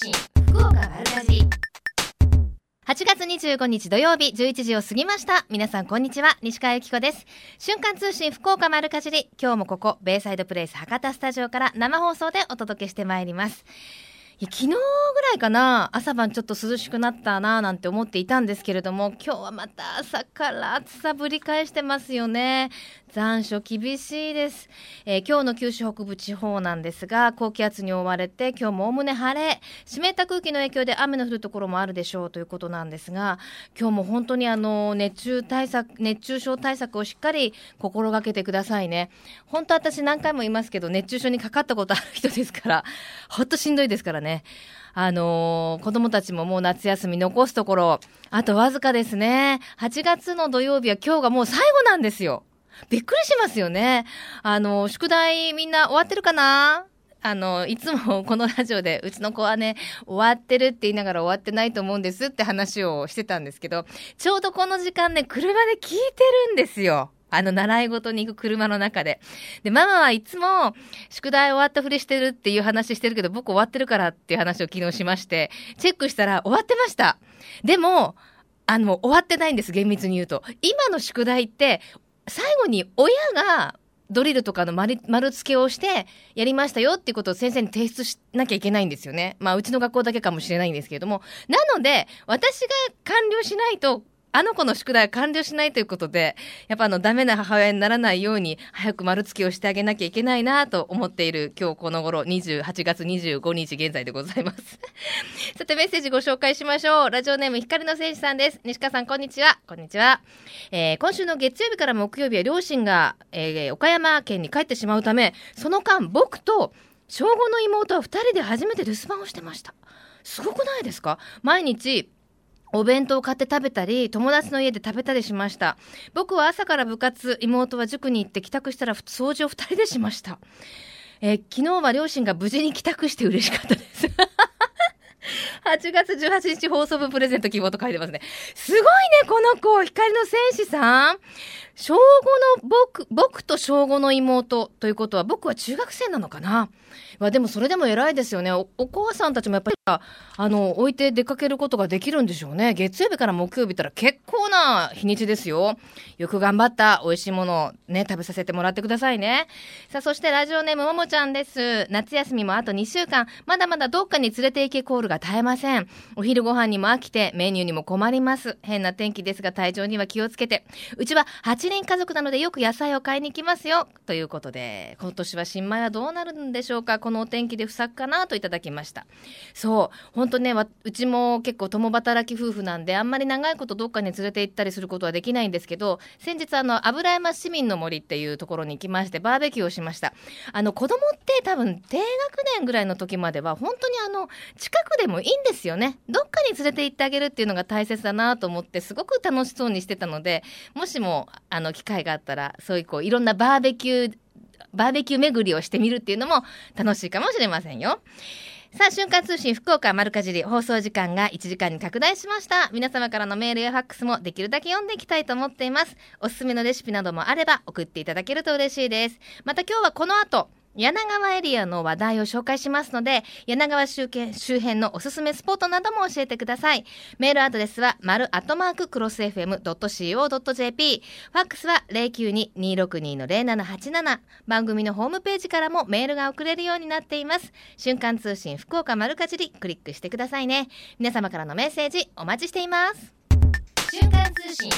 信福岡丸かじり8月25日土曜日11時を過ぎました。皆さんこんにちは。西川由紀子です。瞬間通信福岡丸かじり。今日もここベイサイドプレイス博多スタジオから生放送でお届けしてまいります。昨日ぐらいかな朝晩ちょっと涼しくなったななんて思っていたんですけれども今日はまた朝から暑さぶり返してますよね。残暑厳しいです、えー、今日の九州北部地方なんですが高気圧に覆われて今日もおおむね晴れ湿った空気の影響で雨の降るところもあるでしょうということなんですが今日も本当にあの熱中対策熱中症対策をしっかり心がけてくださいね。本当私何回も言いますけど熱中症にかかったことある人ですからほっとしんどいですからね。ねあのー、子供たちももう夏休み残すところ、あとわずかですね。8月の土曜日は今日がもう最後なんですよ。びっくりしますよね。あの、宿題みんな終わってるかな？あの、いつも このラジオで、うちの子はね、終わってるって言いながら終わってないと思うんですって話をしてたんですけど、ちょうどこの時間ね、車で聞いてるんですよ。あの、習い事に行く車の中で。で、ママはいつも、宿題終わったふりしてるっていう話してるけど、僕終わってるからっていう話を昨日しまして、チェックしたら終わってました。でも、あの、終わってないんです、厳密に言うと。今の宿題って、最後に親がドリルとかの丸丸付けをしてやりましたよっていうことを先生に提出しなきゃいけないんですよね。まあうちの学校だけかもしれないんですけれども。なので私が完了しないとあの子の宿題完了しないということで、やっぱあの、ダメな母親にならないように、早く丸付けをしてあげなきゃいけないなと思っている今日この頃、28月25日現在でございます。さて、メッセージご紹介しましょう。ラジオネーム、光の戦士さんです。西川さん、こんにちは。こんにちは。えー、今週の月曜日から木曜日は両親が、えー、岡山県に帰ってしまうため、その間、僕と、小5の妹は2人で初めて留守番をしてました。すごくないですか？毎日、お弁当を買って食べたり、友達の家で食べたりしました。僕は朝から部活、妹は塾に行って帰宅したら掃除を二人でしました。え、昨日は両親が無事に帰宅して嬉しかったです。8月18日放送分プレゼント希望と書いてますね。すごいね、この子、光の戦士さん。小5の僕、僕と小5の妹ということは、僕は中学生なのかな？まあでもそれでも偉いですよねお。お母さんたちもやっぱり、あの、置いて出かけることができるんでしょうね。月曜日から木曜日ったら結構な日にちですよ。よく頑張った美味しいものをね、食べさせてもらってくださいね。さあ、そしてラジオネームももちゃんです。夏休みもあと2週間、まだまだどっかに連れて行けコールが絶えません。お昼ご飯にも飽きて、メニューにも困ります。変な天気ですが体調には気をつけて。うちは8人家族なのでよく野菜を買いに行きますよ。ということで、今年は新米はどうなるんでしょうかこのお天気で不作かなといただきました。そう、本当ね、うちも結構共働き夫婦なんで、あんまり長いことどっかに連れて行ったりすることはできないんですけど、先日あの、油山市民の森っていうところに行きまして、バーベキューをしました。あの、子供って多分低学年ぐらいの時までは、本当にあの、近くでもいいんですよね。どっかに連れて行ってあげるっていうのが大切だなと思って、すごく楽しそうにしてたので、もしも、ああの、機会があったら、そういうこう、いろんなバーベキュー、バーベキュー巡りをしてみるっていうのも楽しいかもしれませんよ。さあ、瞬間通信福岡丸かじり放送時間が1時間に拡大しました。皆様からのメールやファックスもできるだけ読んでいきたいと思っています。おすすめのレシピなどもあれば送っていただけると嬉しいです。また今日はこの後、柳川エリアの話題を紹介しますので、柳川周周辺のおすすめスポットなども教えてください。メールアドレスは、丸アットマーククロス FM.co.jp。ファックスは092-262-0787。番組のホームページからもメールが送れるようになっています。瞬間通信福岡丸かじり、クリックしてくださいね。皆様からのメッセージお待ちしています。瞬間通信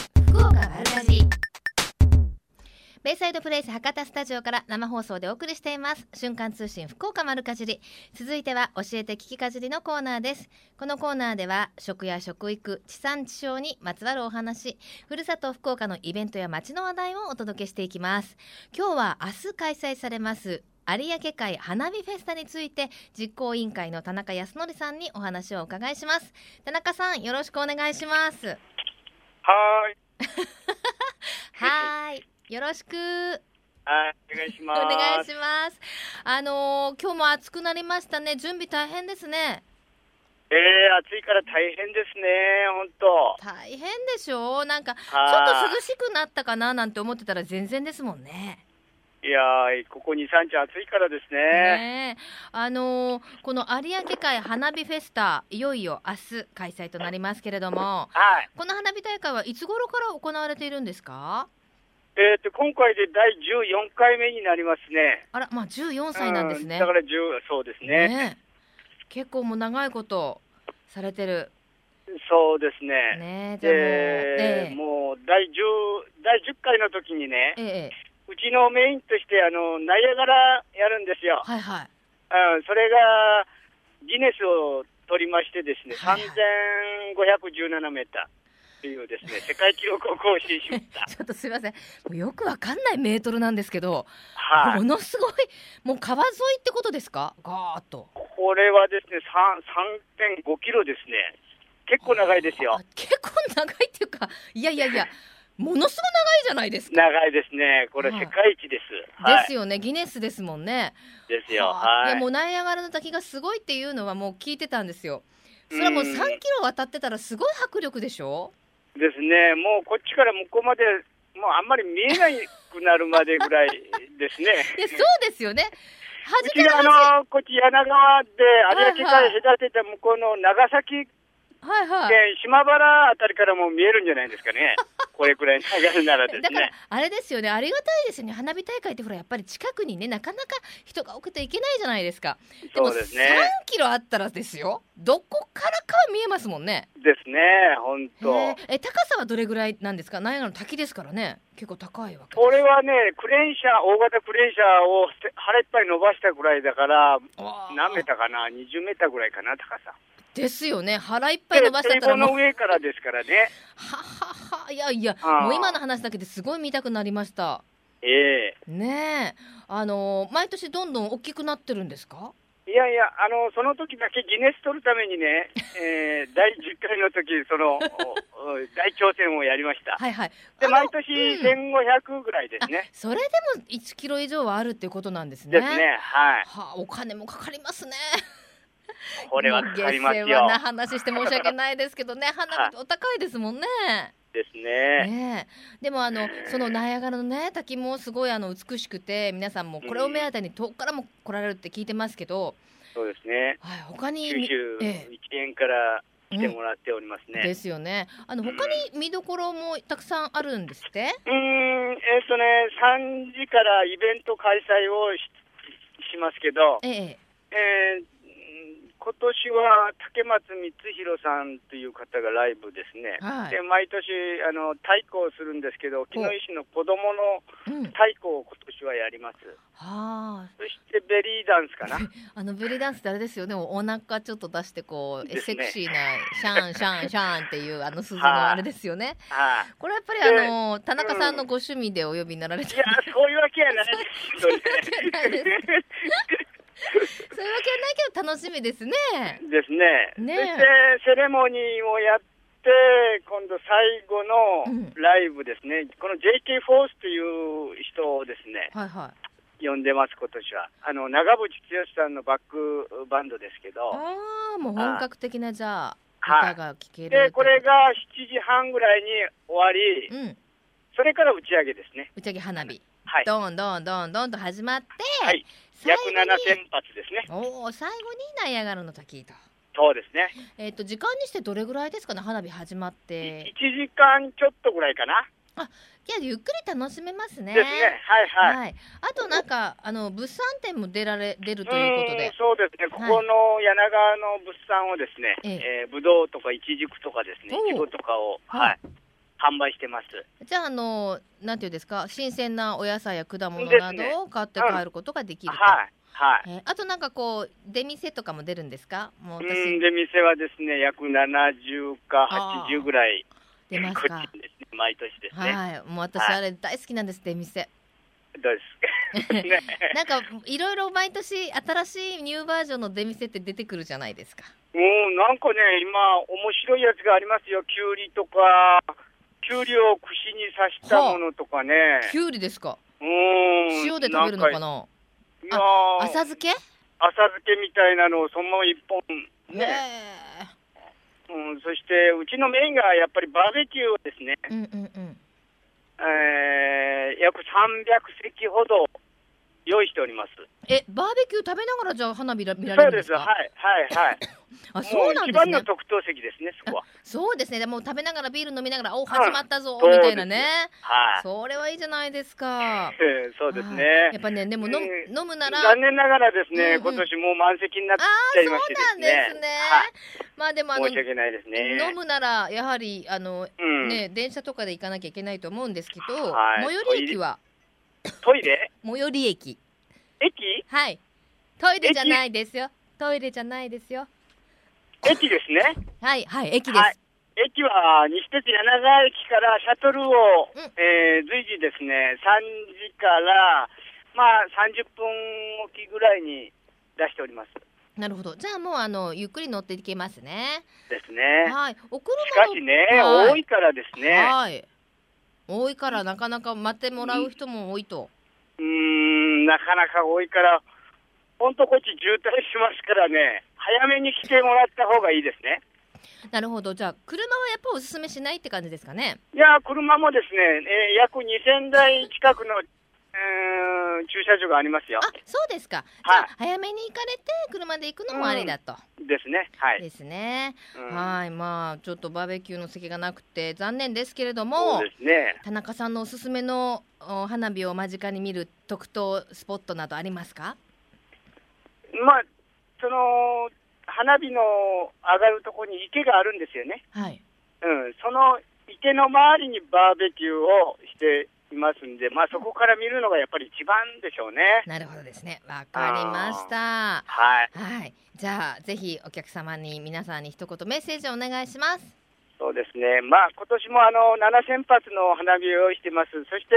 ベイサイドプレイス博多スタジオから生放送でお送りしています。瞬間通信福岡丸かじり。続いては教えて聞きかじりのコーナーです。このコーナーでは食や食育地産地消にまつわるお話。ふるさと福岡のイベントや街の話題をお届けしていきます。今日は明日開催されます有明海花火フェスタについて実行委員会の田中康則さんにお話をお伺いします。田中さんよろしくお願いします。はーい。はいよろしく。はい、お願いします。お願いします。あのー、今日も暑くなりましたね。準備大変ですね。えー、暑いから大変ですね、本当。大変でしょ？うなんか、ちょっと涼しくなったかな？なんて思ってたら全然ですもんね。いやー、ここ2、3日暑いからですね。ねえあのーこの有明海花火フェスタいよいよ明日開催となりますけれどもはい。この花火大会はいつ頃から行われているんですか？えっ、と、今回で第14回目になりますね。あらまあ14歳なんですね、うだから10、そうですね。ねえ結構もう長いことされてるそうですね。ねえじゃあもええもう第10、第10回の時にね、ええうちのメインとして、あの、ナイアガラやるんですよ。はいはいうん、それが、ギネスを取りましてですね、はいはい3517メーターっていうですね、世界記録を更新しました。ちょっとすいませんもうよくわかんないメートルなんですけど、はいも。のすごいもう川沿いってことですか？ガーッとこれはですね、3 3.5キロですね。結構長いですよあ。結構長いっていうかいやいやいやものすごい長いじゃないですか長いですね。これはい世界一です。はい。ですよねギネスですもんねですよ。はあはいもうナイアガラの滝がすごいっていうのはもう聞いてたんですよそれはもううん3キロ渡ってたらすごい迫力でしょ？ですね。もうこっちから向こうまで、もうあんまり見えなくなるまでぐらいですね。いやそうですよねうち端からが端あの、こっち柳川で有明海隔てた向こうの長崎はいはい県島原あたりからも見えるんじゃないですかね。これくらい長いならですだからね。あれですよねありがたいですよね花火大会ってほらやっぱり近くにねなかなか人が多くて行けないじゃないですかでもそうですね。3キロあったらですよどこからかは見えますもんねですね。本当。へええ高さはどれぐらいなんですか？ナイアガラの滝ですからね結構高いわけこれはね、クレーン車、大型クレーン車をせ腹いっぱい伸ばしたぐらいだから、何メーターかな、20メーターぐらいかな、高さ。ですよね。腹いっぱいで伸ばしちゃったの上からですからね。ははは。いやいやもう今の話だけですごい見たくなりました。えねえ。あのー毎年どんどん大きくなってるんですか？えいやいや、あの、その時だけギネス取るためにね、えー、第10回の時、その、大挑戦をやりました。はいはい。で、毎年うん。1500ぐらいですね。それでも1キロ以上はあるっていうことなんですね。ですね、はい。はあ、お金もかかりますね。これはかかりますよ。な話して申し訳ないですけどね、花火お高いですもんね。ですね。ねえでもあのそのナイアガラのね滝もすごいあの美しくて皆さんもこれを目当てに遠くからも来られるって聞いてますけど、そうですね。はい、他に九州ええ一円から来てもらっておりますね。ですよねあの他に見どころもたくさんあるんですって？うーん、えっ、とね、3時からイベント開催をししますけど、えええーうん今年は竹松光弘さんという方がライブですね。はい。で毎年あの太鼓をするんですけど、木の石の子供のうん。太鼓を今年はやります。はあ。そしてベリーダンスかな。あのベリーダンスってあれですよね。お腹ちょっと出してこう、ねセクシーなシャンシャンシャンっていうあの鈴のはい。あれですよね。はい、これやっぱりであの田中さんのご趣味でお呼びになられていや、そういうわけやないですよね。そういうわけはないけど楽しみですねですね。ねそしてセレモニーをやって、今度最後うんのライブですね。この JK フォースという人をですね、はいはい呼んでます、今年は。あの、長渕剛さんのバックバンドですけど、ああもう本格的なじゃあはい歌が聴けるで、これが7時半ぐらいに終わりうんそれから打ち上げですね。打ち上げ花火はい。どんどんどんどんと始まって、はい。最約後に7000発ですね。おお最後にナイアガラの滝と。そうですね。えっ、と時間にしてどれぐらいですかね花火始まって。1時間ちょっとぐらいかな。いやゆっくり楽しめますね。ですね。はいはい。はい、あとなんかあの物産展も出られ出るということで。んそうですね、ここの柳川の物産をですね、ええ。えーぶどうとかいちじくとかですね、いちごとかを、ははいい、販売してます。じゃああのなんていうんですか新鮮なお野菜や果物などを買って帰ることができると、はい、はい。えーあとなんかこう出店とかも出るんですか？もうう私んで、店はですね、約70か80ぐらい、出ますこかね、毎年ですね。はい。もう私はい。あれ大好きなんです出店。どうです。か ね。なんかいろいろ毎年新しいニューバージョンの出店って出てくるじゃないですか。もうなんかね、今、面白いやつがありますよ、きゅうりとか、きゅうりを串に刺したものとかね。きゅうりですか。うーん。塩で食べるのかな。なんいやー。浅漬け？浅漬けみたいなのをそのまま一本、ね。ねうん、そしてうちのメインがやっぱりバーベキューをですね、うんうんうん。えー約300席ほど用意しております。えバーベキュー食べながらじゃあ花火ら見られそうですす。るんでかはい、はい、はい。あそうなんですねの特等席ですね、そこは。そうですねでも食べながらビール飲みながらおん始まったぞみたいなねはい。それはいいじゃないですかえー そうですはいねや。っぱねでも飲むえー飲むなら残念ながらですね、うんうん今年もう満席になっあちゃいましてですね。そうなんですねはい。まあでもあの申し訳ないですね。飲むならやはりあのうん。ね電車とかで行かなきゃいけないと思うんですけど、はい最寄り駅はトイレ？最寄り駅。駅？はい。トイレじゃないですよ。トイレじゃないですよ。駅ですね。はいはい駅です、はい。駅は西鉄柳川駅からシャトルを、うん。えー随時ですね、3時から、まあ、30分おきぐらいに出しております。なるほど。じゃあもうあのゆっくり乗っていけますね。ですね。はい。おし車のかしね、はい。多いからですね、はい多いからなかなか待ってもらう人も多いと、うーん、なかなか多いから、本当こっち渋滞しますからね、早めに来てもらった方がいいですね。なるほど。じゃあ車はやっぱおすすめしないって感じですかね？いや、車もですね、えー約2000台近くの、えー駐車場がありますよあ。そうですか、はいじゃあ早めに行かれて車で行くのもありだと、ですね。はい。ですね、うんはいまあちょっとバーベキューの席がなくて残念ですけれどそもうですね。田中さんのおすすめのお花火を間近に見る特等スポットなどありますか？まあ、その、花火の上がるところに池があるんですよね。はいうん。その池の周りにバーベキューをしていますんで、まあそこから見るのがやっぱり一番でしょうね。なるほどですねわかりましたはい。はいじゃあぜひお客様に皆さんに一言メッセージをお願いしますそうですね。まあ今年もあの、7000発の花火を用意してます。そして、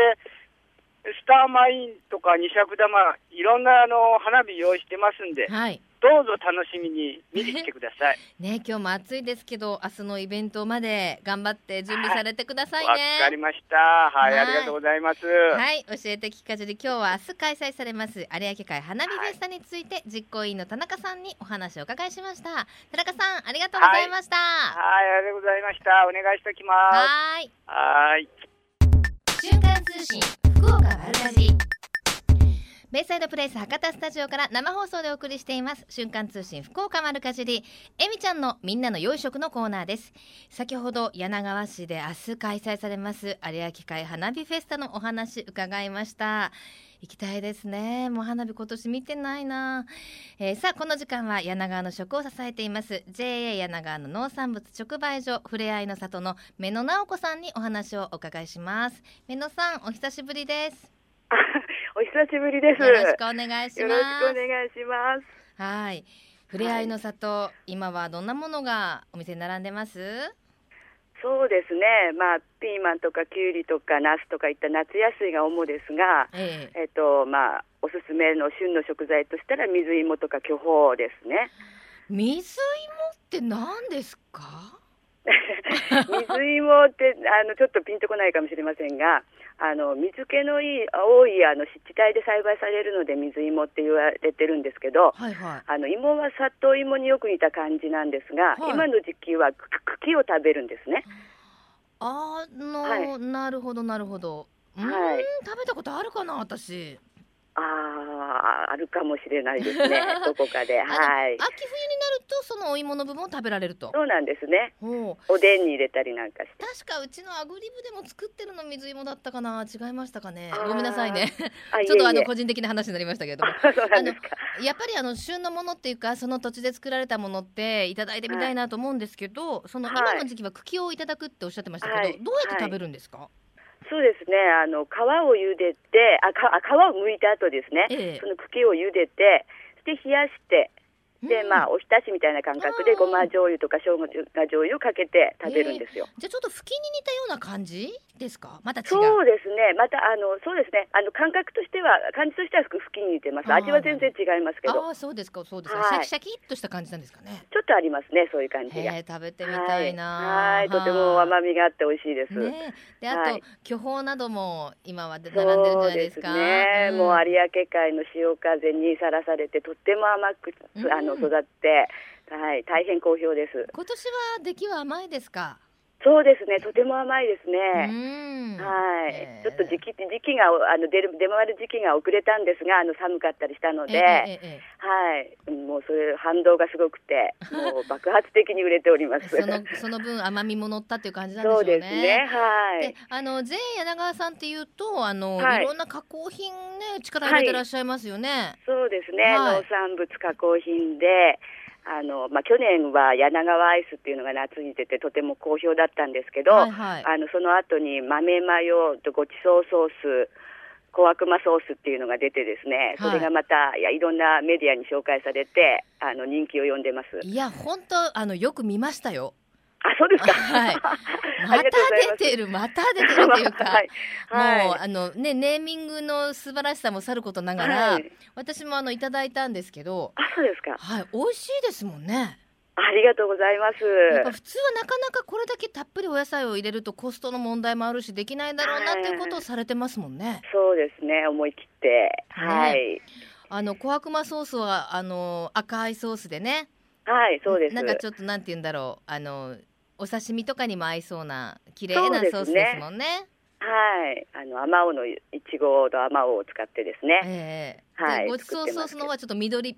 スターマインとか二尺玉、いろんなあの、花火用意してますんで、はいどうぞ楽しみに見に来てください。ね今日も暑いですけど明日のイベントまで頑張って準備されてください わねかりました。はい、はいありがとうございます。はい、教えて聞かじり今日は明日開催されます有明海花火フェスタについて実行委員の田中さんにお話をお伺いしました田中さんありがとうございましたははい、ありがとうございました。お願いしておきます。ーいはい。瞬間通信福岡丸かじり。ベイサイドプレイス博多スタジオから生放送でお送りしています。瞬間通信福岡丸かじり。えみちゃんのみんなの洋食のコーナーです。先ほど柳川市で明日開催されます有明海花火フェスタのお話伺いました。行きたいですね。もう花火今年見てないな、えーさあこの時間は柳川の食を支えています。JA 柳川の農産物直売所ふれあいの里の目野直子さんにお話をお伺いします。目野さんお久しぶりです。お久しぶりです。よろしくお願いしよろしくますお願いします。はい。ふれあいの里、今はどんなものがお店に並んでます？そうですね。まあピーマンとかキュウリとかナスとかいった夏野菜が主ですが、えええっとまあおすすめの旬の食材としたら水芋とか巨峰ですね。水芋って何ですか？水芋ってあのちょっとピンとこないかもしれませんが、あの水気のいい多いあの湿地帯で栽培されるので水芋って言われてるんですけど。はいはい。あの芋は里芋によく似た感じなんですが、はい。今の時期はく茎を食べるんですね。あの、はい。なるほどなるほど。うーん、はい食べたことあるかな私ああ、あるかもしれないですね。どこかで。はい。秋冬になるとそのお芋の部分を食べられるとそうなんですね。ほうおでんに入れたりなんかして。確かうちのアグリブでも作ってるの水芋だったかな違いましたかねごめんなさいねあ ちょっとあの個人的な話になりましたけれどもあ そうなんですか。やっぱりあの旬のものっていうかその土地で作られたものっていただいてみたいなと思うんですけど、そのはい今の時期は茎をいただくっておっしゃってましたけど、はいどうやって食べるんですか、そうですね。あの皮を茹でて、あかあ皮を剥いた後ですね。ええその茎を茹でて、そして冷やして、で、うん。まあおひたしみたいな感覚でうんごま醤油とか生姜醤油をかけて食べるんですよ。じゃあちょっと茎に似たような感じですか？また違う。そうですね。またあのそうですね。あの感覚としては感じとしてはふきに似てます。味は全然違いますけど、ああそうですかそうですか、はい。シャキシャキっとした感じなんですかね。ちょっとありますね。そういう感じが。へえ食べてみたいな。はい、はい。とても甘みがあって美味しいです。ね。えであと、はい。巨峰なども今は並んでるんじゃないですか？ね、んもう有明海の潮風にさらされてとっても甘くあのうん育って、はい、大変好評です。今年は出来は甘いですか？そうですね、とても甘いですうね。ん。はい、えー。ちょっと時期時期があの出る出回る時期が遅れたんですが、あの寒かったりしたので、えええええはい、もうそれ反動がすごくて、もう爆発的に売れております。えそのその分甘みも乗ったっていう感じなんでしょそううね。ですね、はい。で。あの全柳川さんっていうとあの、はい。い、ろんな加工品ね力入れてらっしゃいますよね。そうですね、はい。農産物加工品で、あのまあ、去年は柳川アイスっていうのが夏に出て、とても好評だったんですけど、はいはい。あのその後に豆マヨとごちそうソース、小悪魔ソースっていうのが出てですね、はいそれがまたいやいろんなメディアに紹介されて、あの人気を呼んでます。いや本当あのよく見ましたよ。あ、そうですか。はい あまた出てるまた出てるっていうか。はい、はい、もうあのねネーミングの素晴らしさもさることながら、はい私もあのいただいたんですけど、あ、そうですか。はい美味しいですもんね。ありがとうございます。やっぱ普通はなかなかこれだけたっぷりお野菜を入れるとコストの問題もあるしできないだろうなっていうことをされてますもんね。そうですね、思い切って。はい。あの小悪魔ソースはあの赤いソースでね。はい、そうです。なんかちょっとなんて言うんだろうあのお刺身とかにも合いそうな綺麗なソースですもんね。はい。あの、あまおうのいちごとあまおうを使ってですね。ええはいでごちそうソースの方はちょっと緑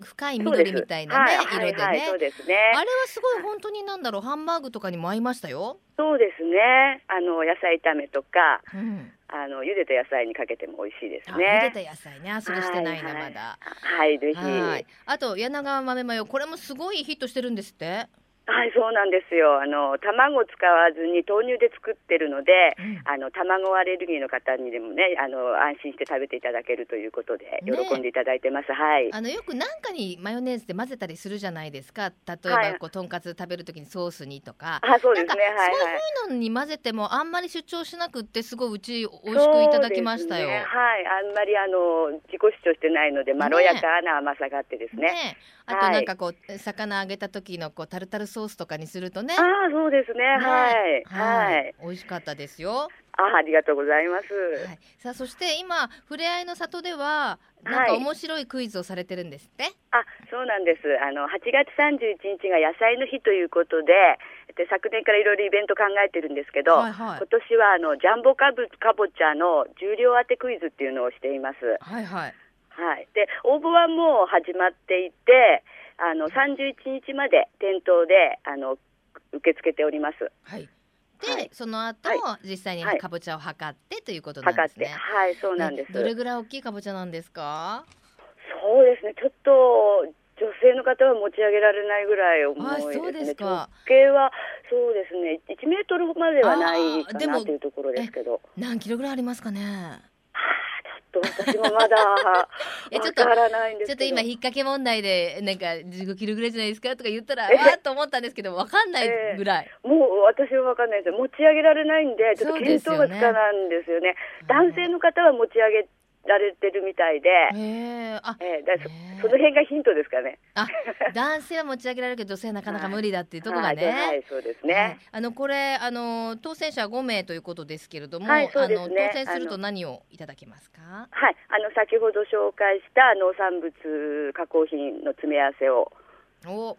深い緑みたいなねはい色でね。はいはい、そうですね。あれはすごい本当になんだろうハンバーグとかにも合いましたよ。そうですね。あの、野菜炒めとか、うん。あの、茹でた野菜にかけても美味しいですあ、ね。茹でた野菜ね。あ、それしてないな、まだ。はい、ぜひ。あと柳川豆マヨこれもすごいヒットしてるんですって。そうなんですよ。あの、卵使わずに豆乳で作ってるので、うんあの、卵アレルギーの方にでもね、あの、安心して食べていただけるということで、ね喜んでいただいてます。はい。あのよくなんかにマヨネーズで混ぜたりするじゃないですか。例えはいばこうとんかつ食べるときにソースにとか。あ、そうですね。はいはい。そういうのに混ぜてもあんまり主張しなくってすごいうち美味しくいただきましたよ。ねはい、あんまりあの自己主張してないので、まろやかな甘さがあってですね。ねあとなんかこう、魚揚げた時のこうタルタルソースとかにするとね。ああ、そうですね。ねはい。ははいい。美味しかったですよ。あありがとうございます。はい、さあそして今ふれあいの里ではなんか面白いクイズをされてるんですって？あ、そうなんです。あの、8月31日が野菜の日ということで、で昨年からいろいろイベント考えてるんですけど、はいはい今年はあの、ジャンボかぶかぼちゃの重量当てクイズっていうのをしています。はいはい。はい。で、応募はもう始まっていて、あの、31日まで店頭で、あの、受け付けております。はい。で、はいその後、は実際にはいかぼちゃを測ってということなん。ですね。はい、そうなんです。ねどれぐらい大きいかぼちゃなんですか？そうですね、ちょっと女性の方は持ち上げられないぐらい重いですね。あそうですか直径はそうですね、1メートルまではないかなというところですけど、何キロぐらいありますかね？あーちょっと私もまだ わからないんです。ちょっと今引っ掛け問題でなんか15キロぐらいじゃないですかとか言ったらわえーっと思ったんですけどわかんないぐらい。もう私はわかんないです持ち上げられないんで、ちょっと見当がつかないんですよね。男性の方は持ち上げられてるみたいで、へえあえーだその辺がヒントですかね。あ男性は持ち上げられるけど女性はなかなか無理だっていうところがはい、ね。はい、そうですはいね。あのこれあの当選者は5名ということですけれども、はいそうですねあの当選すると何をいただけますか？はい、あの先ほど紹介した農産物加工品の詰め合わせをお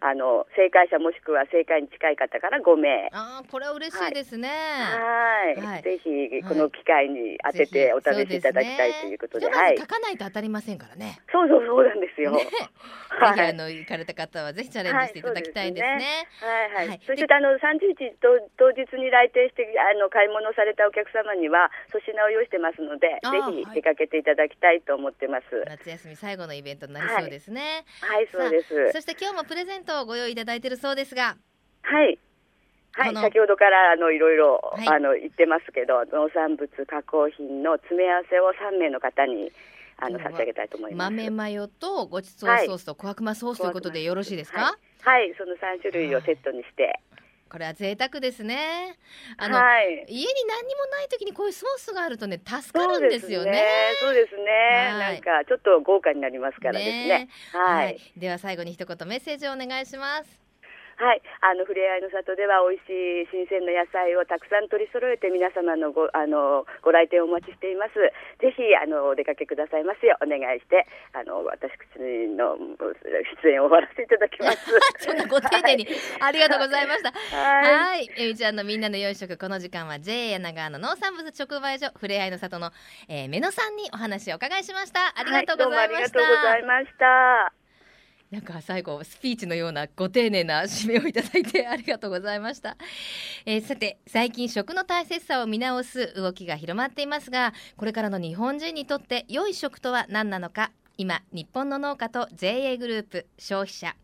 あの正解者もしくは正解に近い方から5名。あーこれは嬉しいですね。はい、はいぜひこの機会に当ててお試しいただきたいということで、はい書かないと当たりませんからね。そうそうそうなんですよ。ね、はいあの行かれた方はぜひチャレンジしていただきたいですね。はいはい。はいそしてあの31と当日に来店してあの買い物されたお客様には粗品を用意してますので、ぜひ出かけていただきたいと思ってます。夏休み最後のイベントになりそうですね。はい、そうです。そして今日もプレゼントをご用意いただいているそうですが、はい。はい、先ほどからあのいろいろ、はいあの言ってますけど、農産物加工品の詰め合わせを3名の方にあの差し上げたいと思います。豆マヨとごちそうソースと小悪魔ソースということでよろしいですか？はい、はいその3種類をセットにして、これは贅沢ですね。あの、はい。家に何にもない時にこういうソースがあるとね助かるんですよね。そうですね。はいなんかちょっと豪華になりますからですね。はい。では最後に一言メッセージをお願いします。はい、あのふれあいの里では美味しい新鮮な野菜をたくさん取り揃えて皆様のごあのご来店をお待ちしています。ぜひあのお出かけくださいますようお願いして、あの私の出演を終わらせていただきます。そんなご丁寧にありがとうございました。はいはい、えみちゃんのみんなの良い食この時間は JA 柳川の農産物直売所ふれあいの里の、えー、目野さんにお話をお伺いしました。ありがとうございました。はどうもありがとうございました。なんか最後スピーチのようなご丁寧な締めをいただいてありがとうございました、えーさて最近食の大切さを見直す動きが広まっていますがこれからの日本人にとって良い食とは何なのか。今日本の農家と JA グループ消費者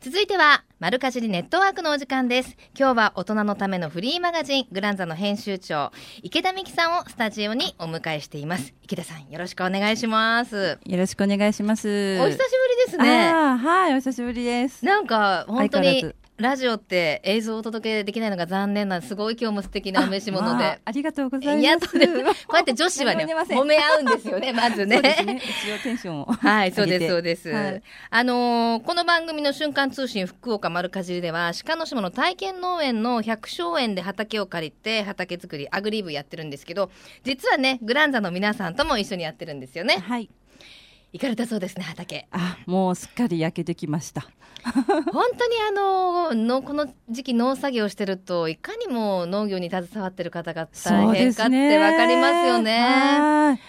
続いては丸かじりネットワークのお時間です。今日は大人のためのフリーマガジングランザの編集長池田美希さんをスタジオにお迎えしています。池田さんよろしくお願いします。よろしくお願いします。お久しぶりですね。はい、お久しぶりです。なんか本当にラジオって映像をお届けできないのが残念なすごい今日も素敵なお召し物あで。ありがとうございいや、ます。とんでもないこうやって女子はね、とんでもありません揉め合うんですよね、まずね。ね。一応テンションを。はい、そうです、そうです。はいあのーこの番組の瞬間通信福岡丸かじりでは、鹿の島の体験農園の百姓園で畑を借りて、畑作り、アグリーブやってるんですけど、実はね、グランザの皆さんとも一緒にやってるんですよね。はい。行かれたそうですね、畑。あ、もうすっかり焼けてきました。本当にあののこの時期農作業してるといかにも農業に携わってる方が大変かってわかりますよね。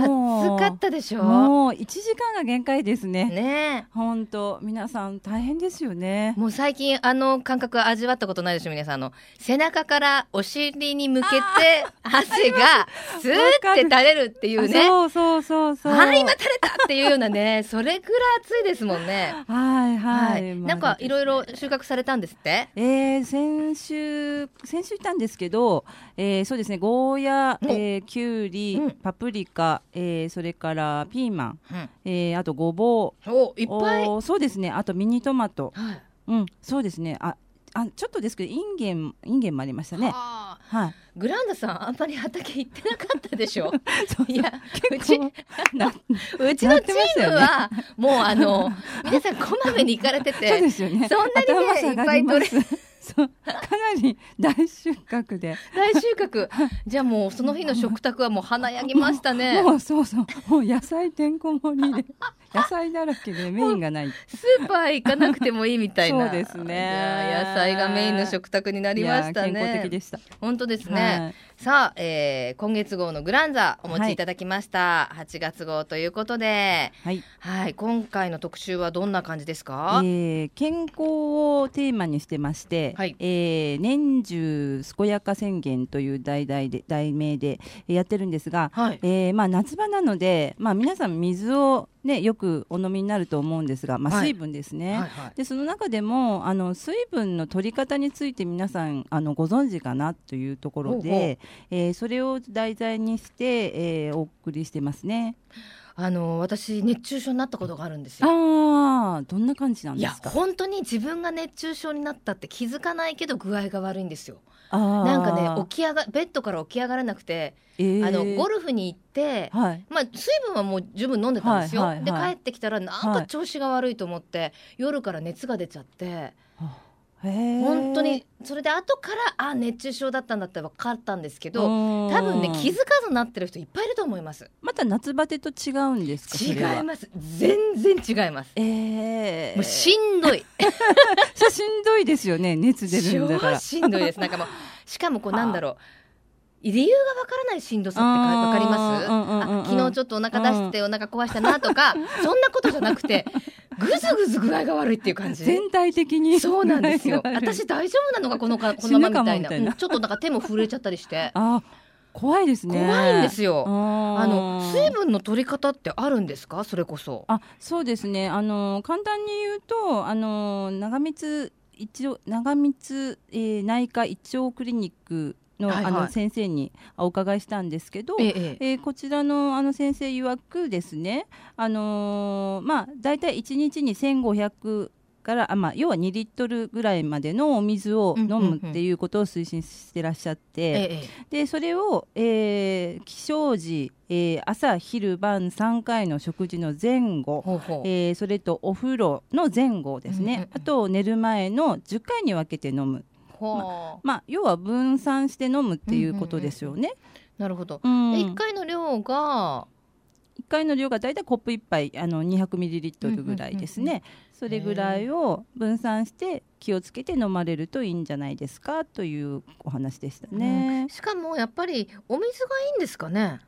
はい暑かったでしょ？もう一時間が限界ですね。ね本当皆さん大変ですよねえ。もう最近あの感覚味わったことないでしょ皆さんあの背中からお尻に向けて汗がスーって垂れるっていうね。そうそうそうそう。あ今垂れたっていうようなねそれくらい暑いですもんね。はいはい。はい。まあなんかいろいろ収穫されたんですって？えー、先週先週行ったんですけど、えー、そうですねゴーヤ、うんえー、きゅうり、うんパプリカ、えー、それからピーマン、うん。えー、あとごぼおいっうぱい。そうですね。あとミニトマト。はい。うんそうですね。ああちょっとですけどインゲンインゲンもありましたね。はあはい。グランダさんあんまり畑行ってなかったでしょ？そういやうちな うちのチームなはもうあの皆さんこまめに行かれて そうてですよね。そんなにねいっぱい取すそう。かなり大収穫で。大収穫。じゃあもうその日の食卓はもう華やぎましたね。もうそうそう。もう野菜てんこ盛りで野菜だらけでメインがない。スーパー行かなくてもいいみたいな。そうですね。野菜がメインの食卓になりましたいや健康的ねでした。本当ですね、はい。さあ、えー今月号のグランザお持ちいただきました、8月号ということで。はい。はい今回の特集はどんな感じですか、えー健康をテーマにしてまして、はい。えー年中健やか宣言という題題で題名でえーやってるんですが、はい。えーまあ、夏場なので、まあ、皆さん水を、ね、よくお飲みになると思うんですが、まあ、はい。水分ですね。はいはい。でその中でもあの水分の取り方について皆さんあのご存知かなというところでほうほう。えーそれを題材にして、えーお送りしてますね。あの私熱中症になったことがあるんですよ。ああどんな感じなんですか？本当に自分が熱中症になったって気づかないけど具合が悪いんですよなんかね起き上がベッドから起き上がらなくて、えー。あのゴルフに行って、はい。まあ、水分はもう十分飲んでたんですよ、はいはいはいで帰ってきたらなんか調子が悪いと思って、夜から熱が出ちゃって本当にそれで後からあ熱中症だったんだって分かったんですけど多多分ね気づかずなってる人いっぱいいると思います。また夏バテと違うんですか違います。全然違います。えー、もうしんどい。しんどいですよね熱出るんだから 超しんどいです。なんかもうしかもこうなんだろう理由がわからないしんどさってかわかります、昨日ちょっとお腹出してお腹壊したなとか、そんなことじゃなくてぐずぐず具合が悪いっていう感じ。全体的に。そうなんですよ。私大丈夫なのかこのかこのままみたいな。なうんちょっとなんか手も震えちゃったりして。あ怖いですね。怖いんですよ。ああの水分の取り方ってあるんですか？それこそ。あそうですね。あの簡単に言うとあの長光一応長光、えー内科一応クリニックの,、はいはい。あの先生にお伺いしたんですけど、えええーこちらのあの先生曰くですね、あのーまあ、大体1日に1500からあ、まあ、要は2リットルぐらいまでのお水を飲むっていうことを推進してらっしゃって、ええでそれを、えー起床時、えー朝昼晩3回の食事の前後、ほえーそれとお風呂の前後ですね、あと寝る前の10回に分けて飲む、ほうまあ、要は分散して飲むっていうことですよね。なるほど。うんで一回の量が1回の量がだいたいコップ1杯あの200ミリリットルぐらいですね、うんうんそれぐらいを分散して気をつけて飲まれるといいんじゃないですかというお話でしたね。しかもやっぱりお水がいいんですかね？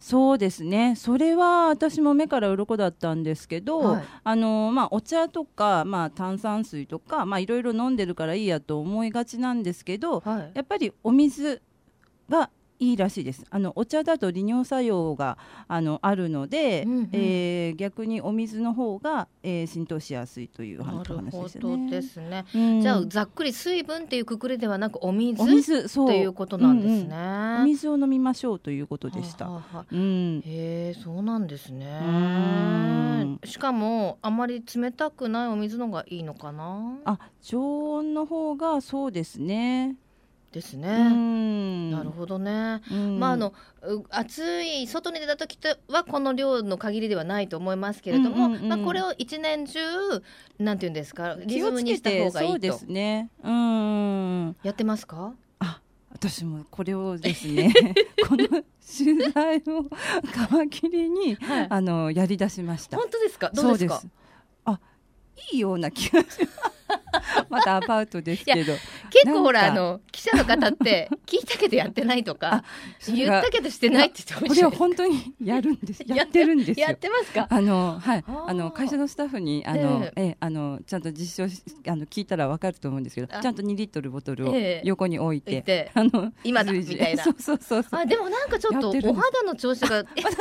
そうですねそれは私も目から鱗だったんですけど、はいあのまあ、お茶とか、まあ、炭酸水とかまあいろいろ飲んでるからいいやと思いがちなんですけどはい。やっぱりお水がいいらしいですあのお茶だと利尿作用があのあるので、うんうんえー逆にお水の方が、えー浸透しやすいというな話でしたどね。ですね。うんじゃあざっくり水分っていうくくりではなくお水お水そうっていうことなんですね。うんうんお水を飲みましょうということでした。はあはうん、へえそうなんですねうんしかもあまり冷たくないお水の方がいいのかな？あ常温の方がそうですね。うですね、ん。なるほどね、うん。まああのう暑い外に出た時とはこの量の限りではないと思いますけれども、うんうんうんまあ、これを一年中なんていうんですかリズムにしたて方がいいと。そうですね。うん。やってますか？あ私もこれをですね この取材を皮切りに、はい。あのやり出しました。本当ですか？どうですか？そうあいいような気がします またアパウトですけど。結構ほらあの記者の方って 聞いたけどやってないとか言ったけどしてないって言ってこれは本当にやるんです。やってるんですよ。やってますか？あのはい。あの会社のスタッフにあの、ええ。えあのちゃんと実証しあの聞いたらわかると思うんですけどあ。ちゃんと2リットルボトルをええ。横に置いて、言ってあの今だみたいな。そうそうそうそう。あでもなんかちょっとお肌の調子がえその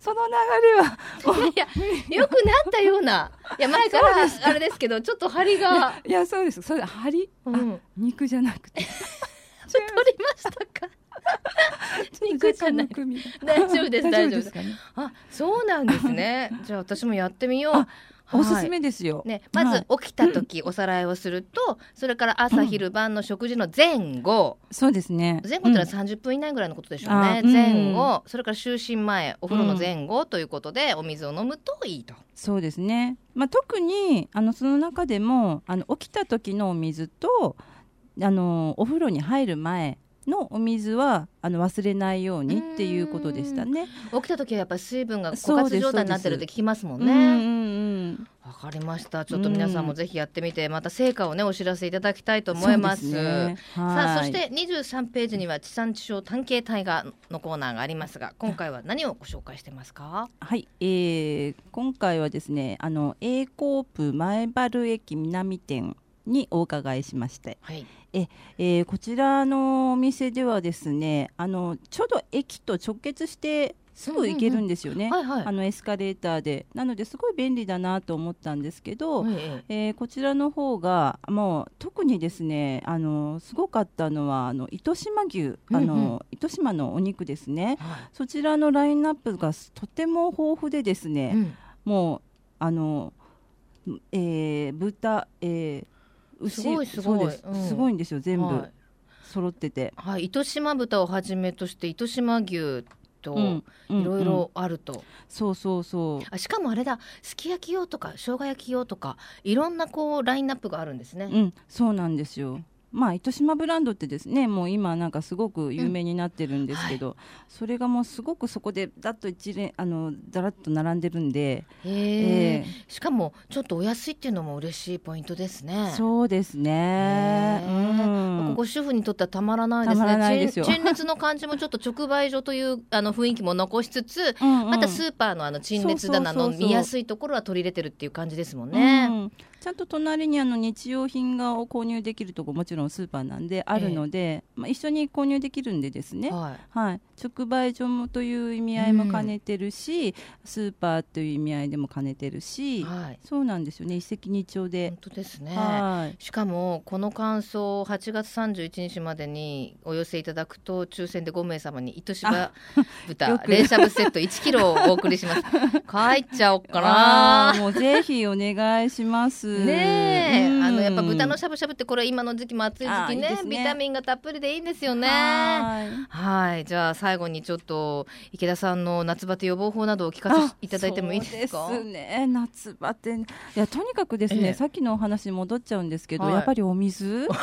その流れはいやいや良くなったような。いや前からあれですけどちょっと張りが、いやそうです。それ針、うん、あ肉じゃなくて。取りましたか？肉じゃない。大丈夫です 大丈夫ですかね？あそうなんですね。じゃあ私もやってみよう。あおすすはいめですよ、ね、まず起きた時 おさらいをすると、それから朝昼晩の食事の前後、そうですね。前後ってのはうん。30分以内ぐらいのことでしょうね、前後それから就寝前お風呂の前後ということで、お水を飲むといいと。そうですね、まあ、特にあのその中でもあの起きた時のお水とあのお風呂に入る前のお水はあの忘れないようにっていうことでしたね。起きた時はやっぱり水分が枯渇状態になってるって聞きますもんね。んうんわかりました。ちょっと皆さんもぜひやってみてまた成果をねお知らせいただきたいと思います。すね。さはい。あそして23ページには地産地消単形大河のコーナーがありますが今回は何をご紹介してますか？はい、えー今回はですねあの A コープ前原駅南店にお伺いしまして、はい。えーこちらのお店ではですねあのちょうど駅と直結してすぐ行けるんですよね、あのエスカレーターで。なのですごい便利だなと思ったんですけど、はいえええーこちらの方がもう特にですねあのすごかったのはあの糸島牛あの、うんうん。糸島のお肉ですね。はそちらのラインナップがとても豊富でですいね、うん。もうあの、えー豚、えー牛すごいすごい。す、うん。すごいんですよ全部。はい。揃ってて、はい、糸島豚をはじめとして糸島牛とうんうんいろいろあると、そうそうそう。あしかもあれだすき焼き用とか生姜焼き用とかいろんなこうラインナップがあるんですね。うん、そうなんですよ。まあ糸島ブランドってですねもう今なんかすごく有名になってるんですけど、それがもうすごくそこでだっと一連あのだらっと並んでるんで、へええ。しかもちょっとお安いっていうのも嬉しいポイントですね。そうですね。うん。ここ主婦にとってはたまらないですね。陳陳列の感じもちょっと直売所というあの雰囲気も残しつつ、うんうん。またスーパーのあの陳列棚のそうそうそうそう。見やすいところは取り入れてるっていう感じですもんね。うんちゃんと隣にあの日用品が購入できるとこもちろんスーパーなんであるので、まあ、一緒に購入できるんでですね、はいはい、直売所もという意味合いも兼ねてるし、スーパーという意味合いでも兼ねてるし、はい。そうなんですよね。一石二鳥で。本。当ですね。はい。しかもこの感想を8月31日までにお寄せいただくと抽選で5名様に糸柴豚冷しゃぶセット1キロをお送りします。帰っちゃおっかな。もうぜひお願いします。ねえ、うんあのやっぱ豚のしゃぶしゃぶってこれ今の時期も暑い時期ねね。ビタミンがたっぷりでいいんですよね。はい。はいじゃあ最後にちょっと池田さんの夏バテ予防法などを聞かせていただいてもいいですか？そうですね。夏バテ。いやとにかくですね、ええ。さっきのお話に戻っちゃうんですけど、はい。やっぱりお水？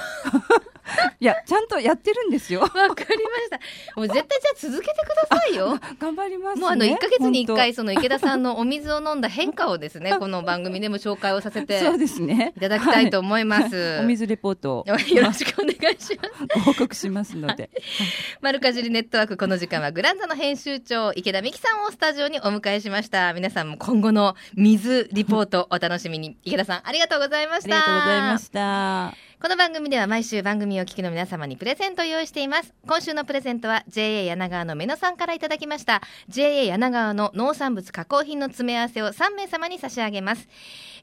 いやちゃんとやってるんですよ。わかりました。もう絶対じゃあ続けてくださいよ。頑張りますね。もうあの1か月に1本回その池田さんのお水を飲んだ変化をですね この番組でも紹介をさせて当そうですね。いただきたいと思います、はい。お水レポート。を よろしくお願いします。ご報告しますので、マルカジリネットワークこの時間はグランザの編集長池田美希さんをスタジオにお迎えしました。皆さんも今後の水リポートお楽しみに。池田さんありがとうございました。ありがとうございました。この番組では毎週番組をお聞きの皆様にプレゼントを用意しています。今週のプレゼントは JA 柳川の目野さんからいただきました。JA 柳川の農産物加工品の詰め合わせを3名様に差し上げます。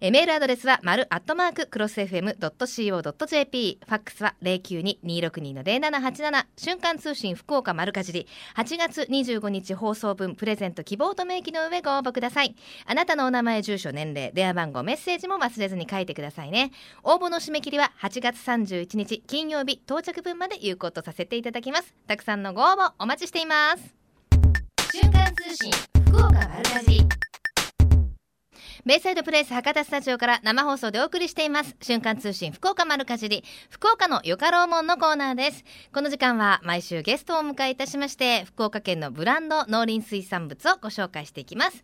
えメールアドレスは丸アットマーククロス FM.co.jp ファックスは092-262-0787瞬間通信福岡丸かじり。8月25日放送分プレゼント希望と明記の上ご応募ください。あなたのお名前住所年齢電話番号メッセージも忘れずに書いてくださいね。応募の締め切りは8月31日金曜日到着分まで有効とさせていただきます。たくさんのご応募お待ちしています。瞬間通信福岡丸かじり。ベイサイドプレイス博多スタジオから生放送でお送りしています。瞬間通信福岡丸かじり福岡のよかろうもんのコーナーです。この時間は毎週ゲストをお迎えいたしまして福岡県のブランド農林水産物をご紹介していきます。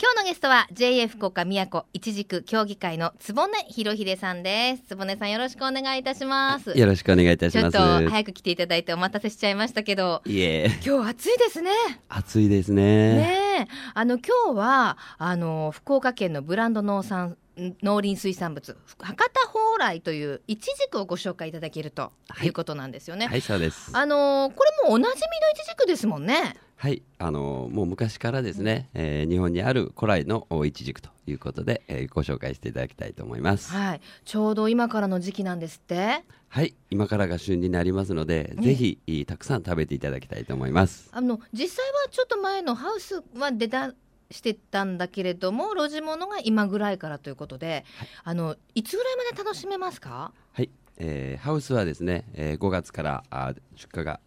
今日のゲストは JA 福岡宮古一軸協議会の坪根博秀さんです。坪根さんよろしくお願いいたします。よろしくお願いいたしちょっます。と早く来ていただいてお待たせしちゃいましたけどいえ、今日暑いですね。暑いですね。ねえあの今日はあの福岡県のブランド農産農林水産物博多蓬莱というイチジクをご紹介いただけるということなんですよね。はい、そうです。あのこれもおなじみのイチジクですもんね。はい、あのもう昔からですね、えー日本にある古来のイチジクということで、えーご紹介していただきたいと思います。はい、ちょうど今からの時期なんですって？はい、今からが旬になりますので、ねぜひいいたくさん食べていただきたいと思います。あの実際はちょっと前のハウスは出たしてたんだけれども露地物が今ぐらいからということで、あのいつぐらいまで楽しめますか？はい、えーハウスはですね、えー5月からあ出荷が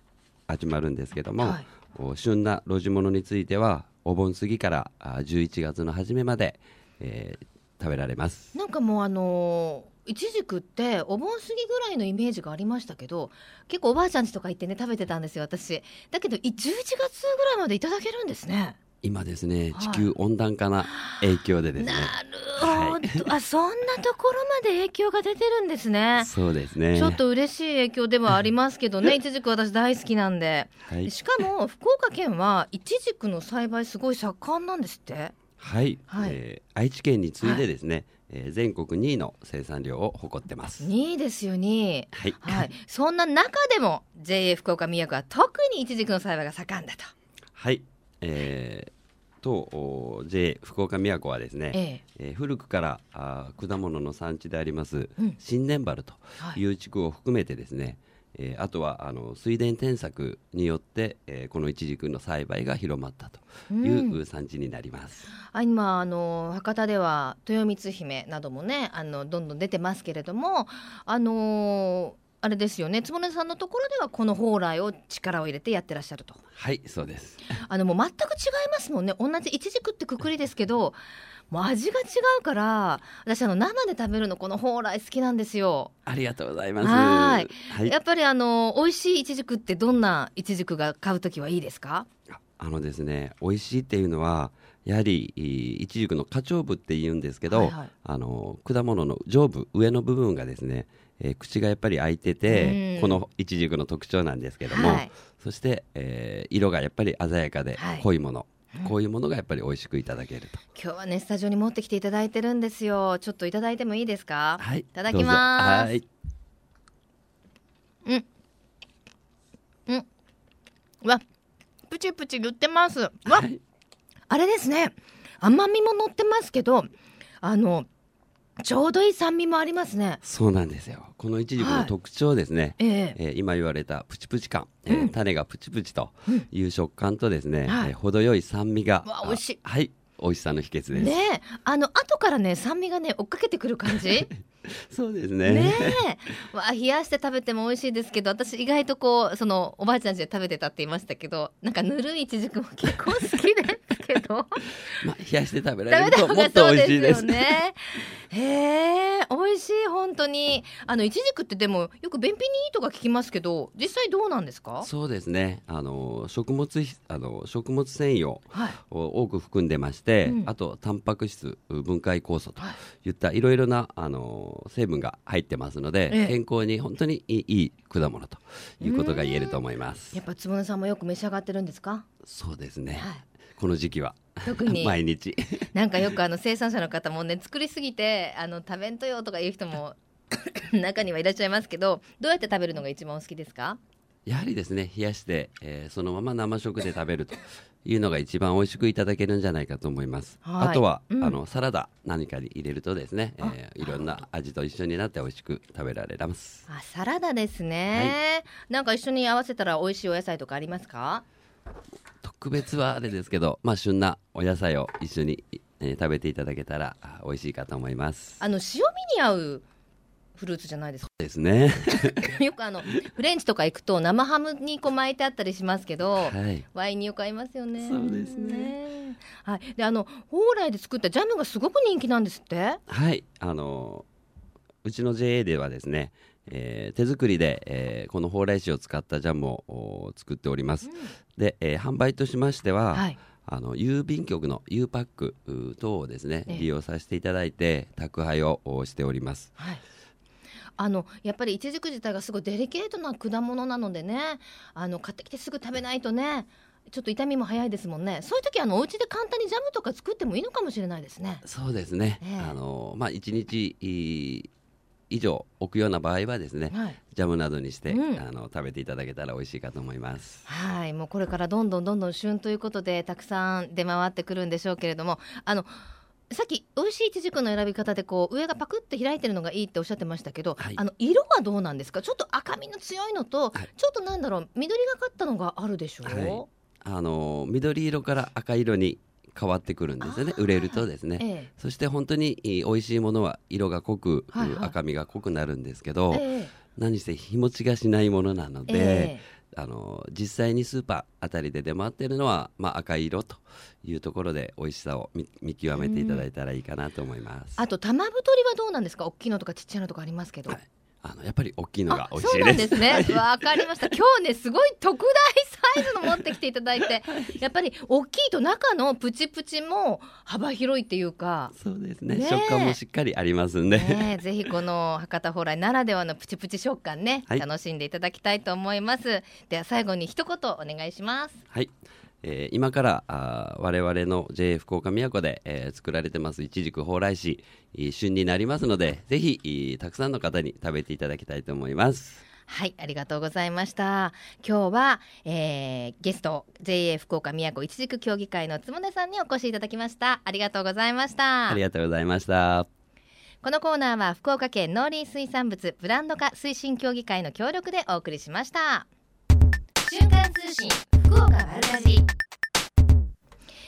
始まるんですけども、はいお旬な露地物についてはお盆過ぎから11月の初めまで、えー食べられます。なんかもうあのーいちじくってお盆過ぎぐらいのイメージがありましたけど結構おばあちゃんちとか行ってね食べてたんですよ私だけど11月ぐらいまでいただけるんですね今ですね、はい。地球温暖化な影響でですね。なるほど、あそんなところまで影響が出てるんですね。そうですね。ちょっと嬉しい影響ではありますけどね、いちじく私大好きなんで。はい、しかも、福岡県はいちじくの栽培すごい盛んなんですって。はい。はい。えー愛知県に次いでですね、えー全国2位の生産量を誇ってます。2位ですよ、2位。はい、はい。そんな中でも、JA 福岡宮古は特にいちじくの栽培が盛んだと。はい、えーとお J 福岡宮古はですね、ええ。えー古くからあー果物の産地であります、うん新年原とはいいう地区を含めてですね、えーあとはあの水田転作によって、えーこのイチジクの栽培が広まったというう産地になります。あ今あの博多では豊光姫などもねあのどんどん出てますけれどもあのあれですよね。坪根さんのところではこの蓬莱を力を入れてやってらっしゃると。はい、そうです。あのもう全く違いますもんね。同じイチジクってくくりですけどもう味が違うから私あの生で食べるのこの蓬莱好きなんですよ。ありがとうございます。はーい。はい。やっぱりあの美味しいイチジクってどんなイチジクが買うときはいいですか？あのですね、美味しいっていうのはやはりいいちじくの花鳥部って言うんですけど、はいはい。あの果物の上部上の部分がですね、えー口がやっぱり開いてて、うん。このいちじくの特徴なんですけども、はい。そして、えー色がやっぱり鮮やかではい。濃いもの、こういうものがやっぱり美味しくいただけると。今日はねスタジオに持ってきていただいてるんですよ。ちょっといただいてもいいですか？はい。いただきます。はい。うわプチプチ言ってます。わ、はい。あれですね。甘みも乗ってますけどあのちょうどいい酸味もありますね。そうなんですよ。このイチジクの特徴ですね。ええ。えー今言われたプチプチ感、えーうん。種がプチプチという食感とですね、はい。えー程よい酸味がわ美味しい。あはい。美味しさの秘訣です、ねえ。あの後からね酸味がね追っかけてくる感じ。そうですね。ねえ。わあ冷やして食べても美味しいですけど私意外とこうそのおばあちゃん家で食べてたって言いましたけどなんかぬるいいちじくも結構好きで。すけど まあ、冷やして食べられるともっと美味しいですね。へえ、美味しい本当に。あのいちじくってでもよく便秘にいいとか聞きますけど、実際どうなんですか？そうですねあの食物ひあの食物繊維をはい。多く含んでまして、うんあとタンパク質分解酵素とはいいったいろいろなあの成分が入ってますので、ええ健康に本当にいいいい果物ということが言えると思いますやっぱつぼねさんもよく召し上がってるんですか？そうですね、はいこの時期は。特に。毎日。なんかよくあの生産者の方もね作りすぎてあの食べんとよとかいう人も 中にはいらっしゃいますけど、どうやって食べるのが一番お好きですか？やはりですね冷やして、えーそのまま生食で食べるというのが一番美味しくいただけるんじゃないかと思います、はい。あとは、うん。あのサラダ何かに入れるとですね、えーいろんな味と一緒になって美味しく食べられます。あ、サラダですね。なんか一緒に合わせたら美味しいお野菜とかありますか？特別はあれですけど、まあ、旬なお野菜を一緒に、えー食べていただけたらあ美味しいかと思いますあの塩味に合うフルーツじゃないですか？ですね よくあのフレンチとか行くと生ハムにこう巻いてあったりしますけど、はいワインによく合いますよね。そうですねはい。であの蓬莱で作ったジャムがすごく人気なんですって？はいあのうちの JA ではですね、えー手作りで、えーこの蓬莱酒を使ったジャムをお作っております、で、えー販売としましては、はいあの郵便局の U パックう等をですねええ利用させていただいて宅配をおしておりますはい。あのやっぱりイチジク自体がすごいデリケートな果物なのでね、あの買ってきてすぐ食べないとね。ちょっと痛みも早いですもんね。そういう時あのお家で簡単にジャムとか作ってもいいのかもしれないですね。そうですね、ええあのまあ1日いい以上置くような場合はですね、はい。ジャムなどにして、うんあの食べていただけたら美味しいかと思いますはい、もうこれからどんどんどんどん旬ということでたくさん出回ってくるんでしょうけれども、あのさっき美味しいイチジクの選び方でこう上がパクって開いてるのがいいっておっしゃってましたけど、はいあの色はどうなんですか？ちょっと赤みの強いのと、はいちょっとなんだろう緑がかったのがあるでしょう？はいあの緑色から赤色に変わってくるんですよね。売れるとですね、ええ。そして本当に美味しいものは色が濃く、はいはい。赤みが濃くなるんですけど、え何せ日持ちがしないものなのえで、えあの実際にスーパーあたりで出回ってるのは、まあ、赤い色というところで美味しさを見見極めていただいたらいいかなと思います。あと玉太りはどうなんですか？大きいのとかちっちゃいのとかありますけど。はいあのやっぱり大きいのが美味しいです。ね。はいわかりました。今日ねすごい特大サイズの持ってきていただいて、やっぱり大きいと中のプチプチも幅広いっていうか。そうですねねえ食感もしっかりありますんで、ねえ、ぜひこの博多蓬莱ならではのプチプチ食感ね、はい楽しんでいただきたいと思います。では最後に一言お願いします。はい、えー今からあー我々の JA 福岡宮古で、えー作られてますいちじく蓬莱市えー旬になりますのでぜひえーたくさんの方に食べていただきたいと思いますはい、ありがとうございました。今日は、えーゲスト JA 福岡宮古いちじく協議会のつもねさんにお越しいただきました。ありがとうございました。ありがとうございましたこのコーナーは福岡県農林水産物ブランド化推進協議会の協力でお送りしました瞬間通信福岡丸かじり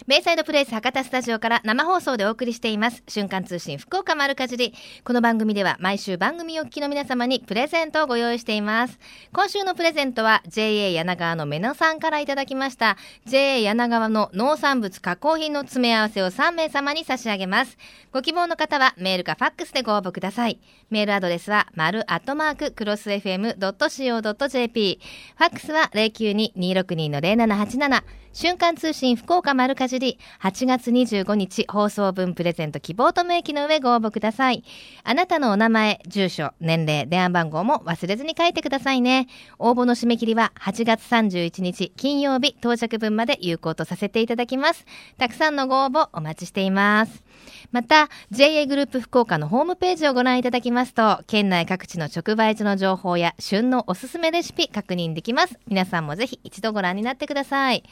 ベイサイドプレイス博多スタジオから生放送でお送りしています。瞬間通信福岡丸かじり。この番組では毎週番組お聞きの皆様にプレゼントをご用意しています。今週のプレゼントは JA 柳川のメナさんからいただきました。JA 柳川の農産物加工品の詰め合わせを3名様に差し上げます。ご希望の方はメールかファックスでご応募ください。メールアドレスは丸アットマーククロス FM.co.jp ファックスは092-262-0787瞬間通信福岡丸かじり8月25日放送分プレゼント希望と明記の上ご応募ください。あなたのお名前、住所、年齢、電話番号も忘れずに書いてくださいね。応募の締め切りは8月31日金曜日到着分まで有効とさせていただきます。たくさんのご応募お待ちしています。また、JA グループ福岡のホームページをご覧いただきますと、県内各地の直売所の情報や旬のおすすめレシピ確認できます。皆さんもぜひ一度ご覧になってください。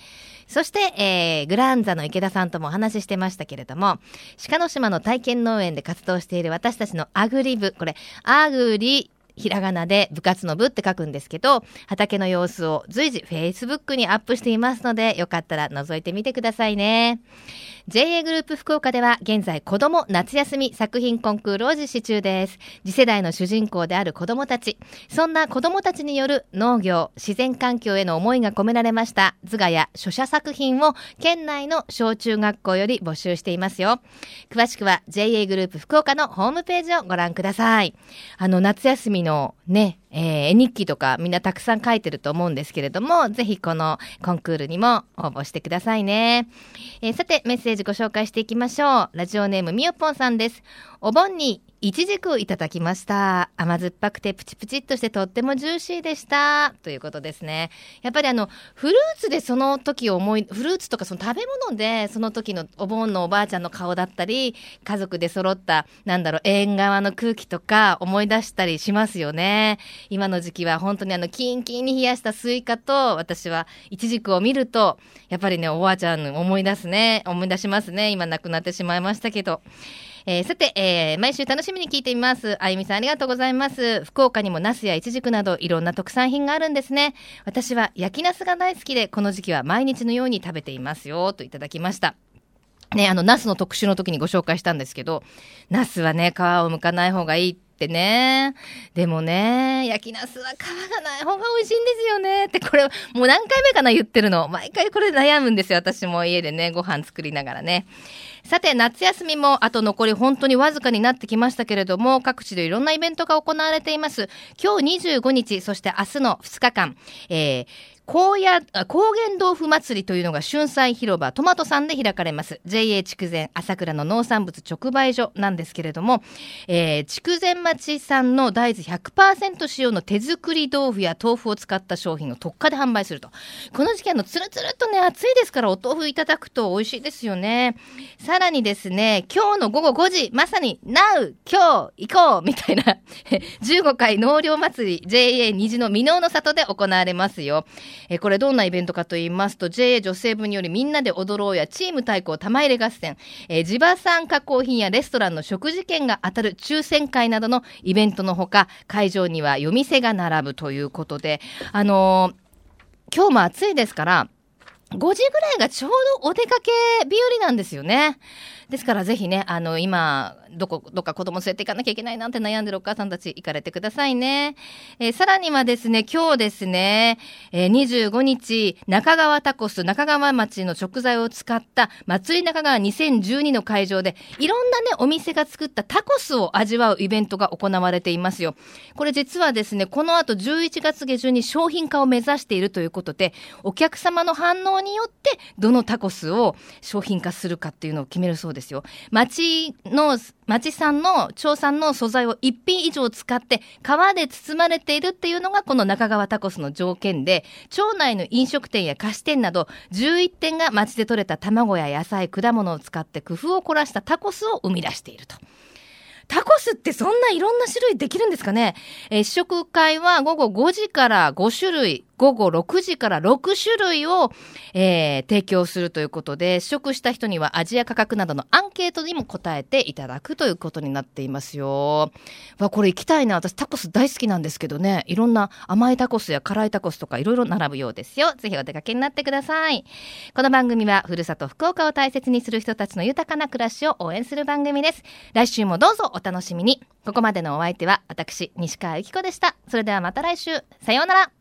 そして、えー、グランザの池田さんともお話ししてましたけれども、鹿の島の体験農園で活動している私たちのアグリ部、これ、アグリ、ひらがなで部活の部って書くんですけど、畑の様子を随時 Facebook にアップしていますので、よかったら覗いてみてくださいね。JA グループ福岡では現在子供夏休み作品コンクールを実施中です。次世代の主人公である子供たち。そんな子供たちによる農業、自然環境への思いが込められました図画や書写作品を県内の小中学校より募集していますよ。詳しくは JA グループ福岡のホームページをご覧ください。あの夏休みのね、えー、絵日記とかみんなたくさん書いてると思うんですけれども、ぜひこのコンクールにも応募してくださいね。えー、さて、メッセージご紹介していきましょう。ラジオネームみよぽんさんです。お盆にいちじくいただきました。甘酸っぱくてプチプチっとしてとってもジューシーでした。ということですね。やっぱりあの、フルーツでその時を思い、フルーツとかその食べ物でその時のお盆のおばあちゃんの顔だったり、家族で揃った、なんだろう、縁側の空気とか思い出したりしますよね。今の時期は本当にあの、キンキンに冷やしたスイカと、私はイチジクを見ると、やっぱりね、おばあちゃん思い出すね、思い出しますね。今亡くなってしまいましたけど。えー、さて、えー、毎週楽しみに聞いています。あゆみさんありがとうございます。福岡にもナスやイチジクなどいろんな特産品があるんですね。私は焼きナスが大好きで、この時期は毎日のように食べていますよ、といただきました。ね、あの、ナスの特集の時にご紹介したんですけど、ナスはね、皮を剥かない方がいいってね。でもね、焼きナスは皮がない方が美味しいんですよね。って、これ、もう何回目かな言ってるの。毎回これ悩むんですよ。私も家でね、ご飯作りながらね。さて、夏休みもあと残り本当にわずかになってきましたけれども、各地でいろんなイベントが行われています。今日25日、そして明日の2日間、えー、高野、高原豆腐祭りというのが春菜広場トマトさんで開かれます。JA 筑前朝倉の農産物直売所なんですけれども、えー、筑前町産の大豆100%使用の手作り豆腐や豆腐を使った商品を特価で販売すると。この時期あの、つるつるとね、暑いですからお豆腐いただくと美味しいですよね。さらにですね、今日の午後5時、まさに、Now! 今日行こうみたいな、15回農業祭り JA 虹の箕面の里で行われますよ。えこれどんなイベントかと言いますと、JA 女性部によりみんなで踊ろうやチーム対抗玉入れ合戦、え、地場産加工品やレストランの食事券が当たる抽選会などのイベントのほか、会場には夜店が並ぶということで、あのー、今日も暑いですから、5時ぐらいがちょうどお出かけ日和なんですよね。ですからぜひね、あの、今、どこ、どっか子供連れて行かなきゃいけないなんて悩んでるお母さんたち行かれてくださいね。えー、さらにはですね、今日ですね、えー、25日、中川タコス、中川町の食材を使った祭り中川2012の会場で、いろんなね、お店が作ったタコスを味わうイベントが行われていますよ。これ実はですね、この後11月下旬に商品化を目指しているということで、お客様の反応によって、どのタコスを商品化するかっていうのを決めるそうです。ですよ。町の、町産の、町産の素材を一品以上使って、皮で包まれているっていうのがこの中川タコスの条件で、町内の飲食店や菓子店など、11店が町で採れた卵や野菜、果物を使って工夫を凝らしたタコスを生み出していると。タコスってそんないろんな種類できるんですかね？えー、試食会は午後5時から5種類、午後6時から6種類を、えー、提供するということで、試食した人には味や価格などのアンケートにも答えていただくということになっていますよ。わ、これ行きたいな。私タコス大好きなんですけどね。いろんな甘いタコスや辛いタコスとかいろいろ並ぶようですよ。ぜひお出かけになってください。この番組は、ふるさと福岡を大切にする人たちの豊かな暮らしを応援する番組です。来週もどうぞお楽しみに。ここまでのお相手は、私、西川由紀子でした。それではまた来週。さようなら。